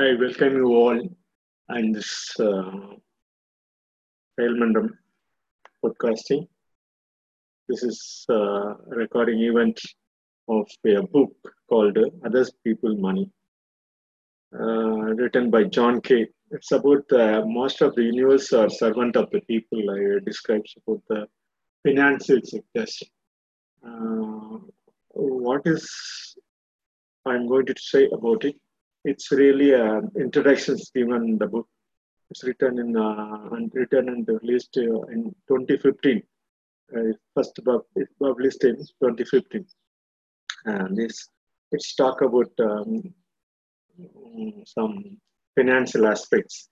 I welcome you all in this uh, Tailmandam podcasting. This is a recording event of a book called Others People Money, uh, written by John Kay. It's about master of the universe or servant of the people. I describes about the financial sectors. Uh, what is I'm going to say about it? It's really an introduction given in the book. It's written in uh, and written and released uh, in 2015. Uh, first it's published in 2015. And this it's talk about um, mm, some financial aspects.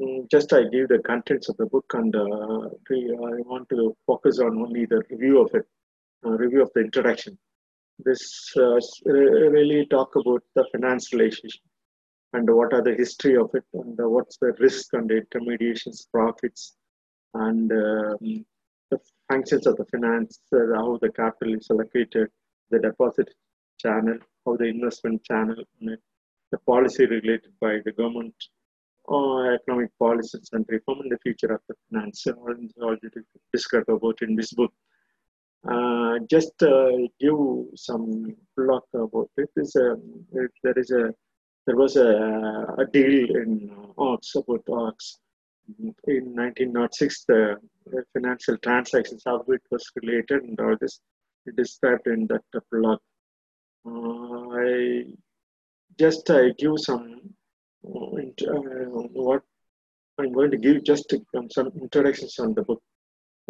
Mm, Just I give the contents of the book, and uh, I want to focus on only the review of it, uh, review of the introduction. This uh, really talk about the finance relationship and what are the history of it and uh, what's the risk and the intermediations, profits, and um, the functions of the finance, uh, how the capital is allocated, the deposit channel, how the investment channel, the policy related by the government, or economic policies and reform and the future of the finance. So all describe about in this book. Uh, just uh, give some plot about it. Is a, it, there is a there was a, a deal in uh, Ox about Ox in 1906. The, financial transactions, how it was related, and all this is described in that plot. Uh, I just I give some uh, uh, what I'm going to give just some introductions on the book.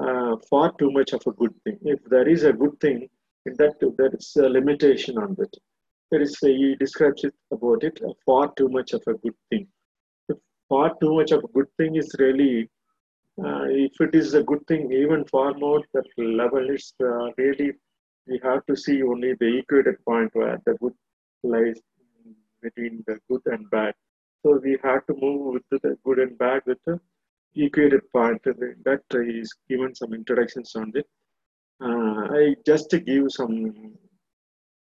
Uh, far too much of a good thing. If there is a good thing, in that there is a limitation on that. There is he describes it about it. uh, far too much of a good thing. Far too much of a good thing is really, uh, if it is a good thing, even far more that level is uh, really. We have to see only the equated point where the good lies between the good and bad. So we have to move with the good and bad with the equated point. That is given some introductions on it. Uh, I just give some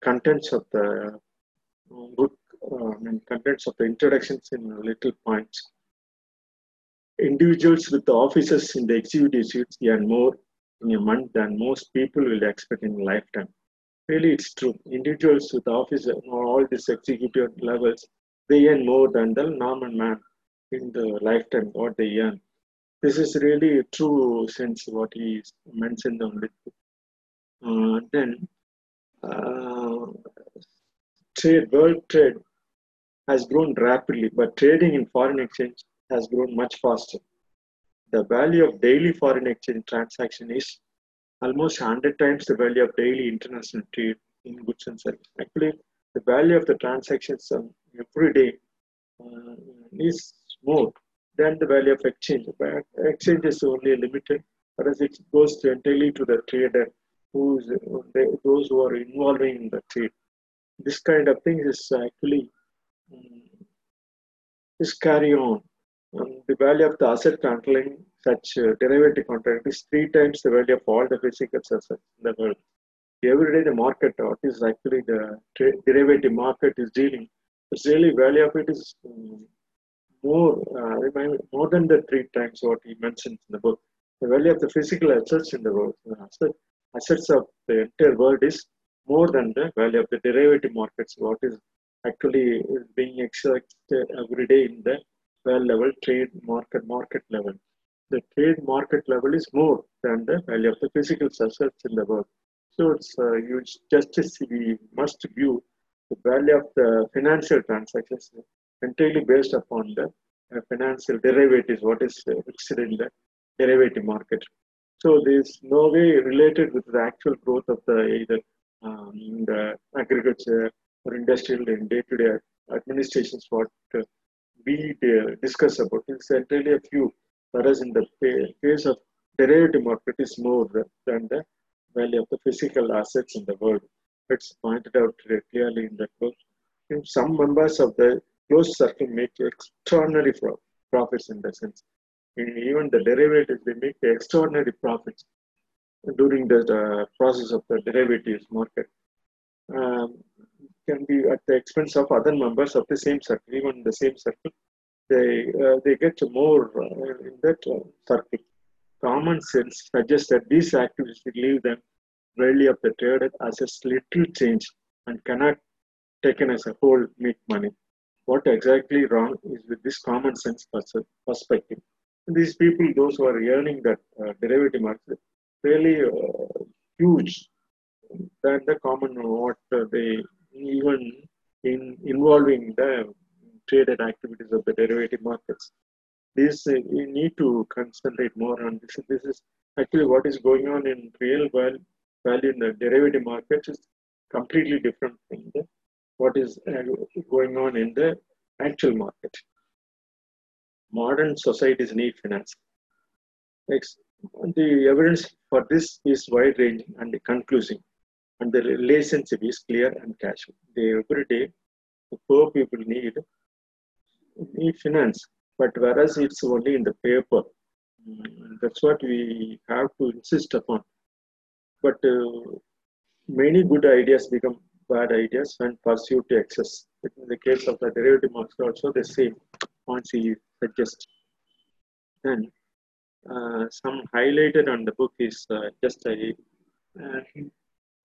contents of the uh, book, uh, I mean, contents of the introductions in little points. Individuals with the offices in the executive suites earn more in a month than most people will expect in a lifetime. Really, it's true. Individuals with office or all these executive levels, they earn more than the normal man in the lifetime what they earn. This is really a true sense what he mentioned on it. Uh, then uh, trade, world trade has grown rapidly, but trading in foreign exchange has grown much faster. The value of daily foreign exchange transaction is almost 100 times the value of daily international trade in goods and services. Actually, the value of the transactions every day uh, is more than the value of exchange. But exchange is only limited, whereas it goes entirely to the trader, who's they, those who are involving in the trade. This kind of thing is actually um, is carry on. Um, the value of the asset controlling such uh, derivative contract is three times the value of all the physical assets in the world. Every day the market, what is actually the tra- derivative market is dealing, it's really value of it is um, more uh, more than the three times what he mentions in the book. The value of the physical assets in the world, the asset, assets of the entire world is more than the value of the derivative markets. What is actually is being extracted every day in the well level trade market market level. The trade market level is more than the value of the physical assets in the world. So it's uh, huge justice we must view the value of the financial transactions entirely based upon the uh, financial derivatives, what is uh, fixed in the derivative market. So there's no way related with the actual growth of the either um, the agriculture or industrial and day-to-day administrations what uh, we uh, discuss about. It's entirely a few, whereas in the case of derivative market is more than the value of the physical assets in the world. It's pointed out clearly in that book. And some members of the closed circle make extraordinary profits in the sense. In even the derivatives, they make extraordinary profits during the process of the derivatives market. Um, can be at the expense of other members of the same circle, even the same circle. They, uh, they get more uh, in that uh, circle. Common sense suggests that these activities leave them value of the trade as a little change and cannot taken as a whole make money. What exactly wrong is with this common sense perspective? These people, those who are earning that uh, derivative market, really uh, huge than the common what uh, they even in involving the traded activities of the derivative markets. This uh, you need to concentrate more on this. This is actually what is going on in real value, value in the derivative markets is completely different from the, what is going on in the actual market. Modern societies need finance. Next, the evidence for this is wide ranging and conclusive, and the relationship is clear and casual. They, every day, the poor people need need finance, but whereas it's only in the paper, mm, that's what we have to insist upon. But uh, many good ideas become bad ideas when pursued to excess. In the case of the derivative market, also the same points he suggests. And some highlighted on the book is uh, just a uh,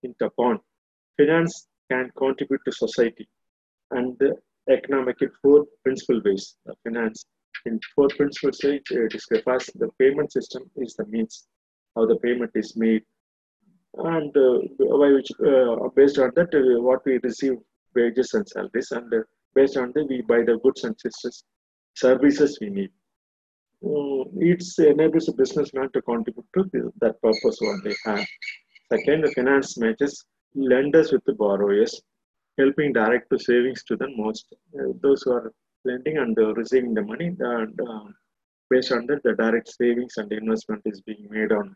hint upon. Finance can contribute to society and economic in four principal ways. finance in four principles it uh, describes the payment system is the means how the payment is made and uh, which uh, based on that uh, what we receive wages and salaries and based on that we buy the goods and services services we need uh, it enables a businessman to contribute to the, that purpose what they have. Second, the finance matches lenders with the borrowers, helping direct to savings to the most uh, those who are lending and uh, receiving the money. And based on that, the direct savings and investment is being made on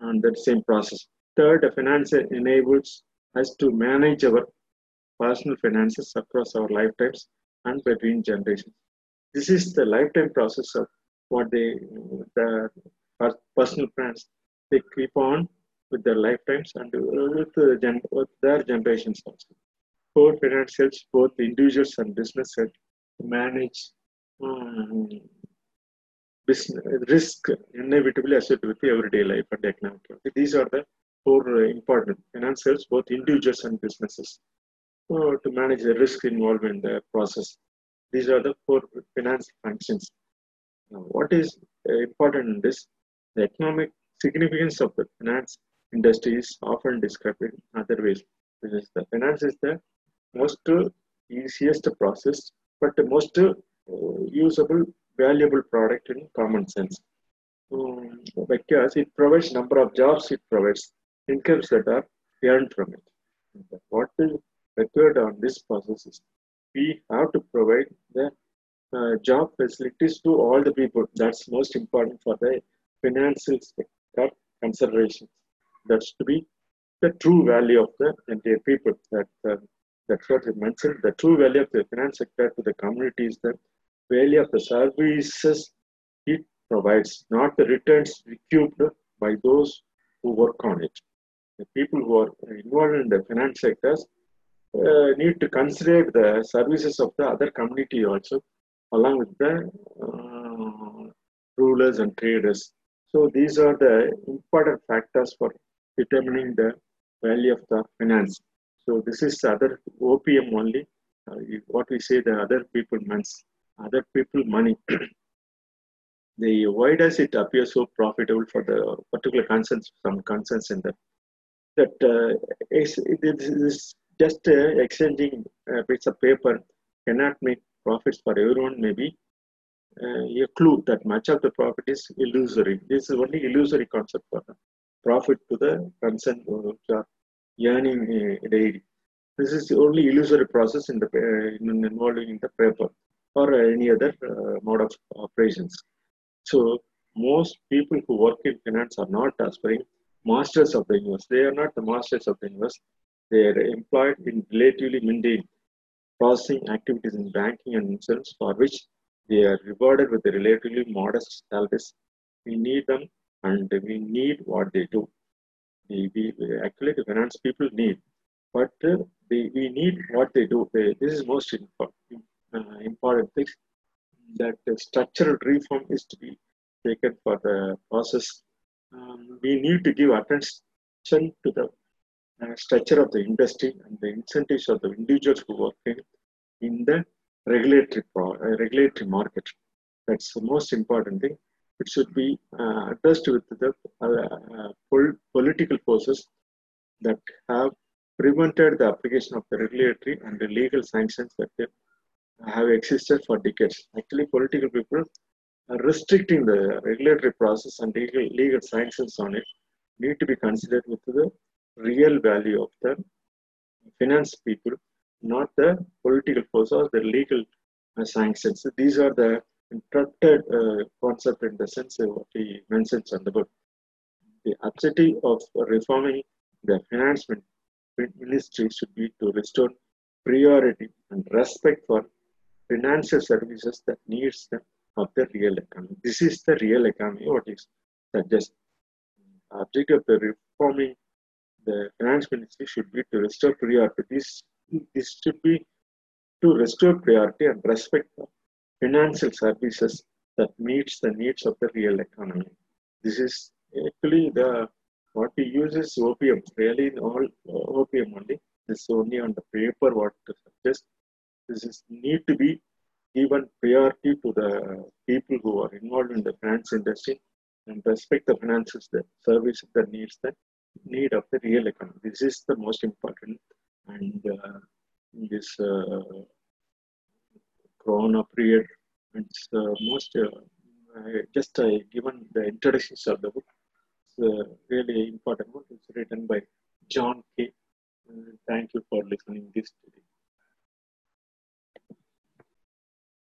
on that same process. Third, the finance enables us to manage our personal finances across our lifetimes and between generations. This is the lifetime process of what they, the personal finance, they keep on with their lifetimes and with, the gen, with their generations also. Core finance helps both individuals and businesses manage um, business risk inevitably associated with everyday life and economic. These are the four important financials, both individuals and businesses, uh, to manage the risk involved in the process. These are the four finance functions. What is important in this? The economic significance of the finance industry is often described in other ways. This is the finance is the most easiest process, but the most uh, usable, valuable product in common sense. Um, because it provides number of jobs it provides incomes that are earned from it. What is required on this process is we have to provide the uh, job facilities to all the people. That's most important for the financial sector considerations. That's to be the true value of the entire people. That uh, that's mentioned. The true value of the finance sector to the community is the value of the services it provides, not the returns recouped by those who work on it the people who are involved in the finance sectors uh, need to consider the services of the other community also, along with the uh, rulers and traders. So these are the important factors for determining the value of the finance. So this is other OPM only. Uh, what we say the other people means other people money. the why does it appear so profitable for the particular concerns? Some concerns in the that uh, is, is just uh, exchanging uh, bits of paper cannot make profits for everyone maybe uh, a clue that much of the profit is illusory. This is only illusory concept for profit to the concerned which are earning uh, daily. This is the only illusory process in the uh, in involving in the paper or any other uh, mode of operations. So most people who work in finance are not aspiring masters of the universe. They are not the masters of the universe. They are employed in relatively mundane processing activities in banking and insurance for which they are rewarded with a relatively modest salaries. We need them and we need what they do. We, we, actually, the finance people need. but uh, they, we need what they do. They, this is most important, uh, important thing that the structural reform is to be taken for the process. Um, we need to give attention to the structure of the industry and the incentives of the individuals who work in, in the regulatory pro, uh, regulatory market. That's the most important thing. It should be uh, addressed with the uh, pol political forces that have prevented the application of the regulatory and the legal sanctions that have existed for decades. Actually, political people are restricting the regulatory process and legal, legal sanctions on it need to be considered with the real value of the finance people, not the political force or the legal uh, sanctions. These are the interrupted uh, concept in the sense of what he mentions on the book. The objective of reforming the finance ministry should be to restore priority and respect for financial services that needs them of the real economy. This is the real economy, what is suggest. Objective of the reforming the finance ministry should be to restore priority. This, this should be to restore priority and respect the financial services that meets the needs of the real economy. This is actually the what we use is OPM, really in all uh, OPM only. This is only on the paper what to suggest. This is need to be given priority to the people who are involved in the finance industry and respect the finances, the services that needs the need of the real economy. This is the most important and uh, this uh, Corona period, it's uh, most uh, just given the introductions of the book it's uh, really important book. It's written by John Kay. Thank you for listening this today.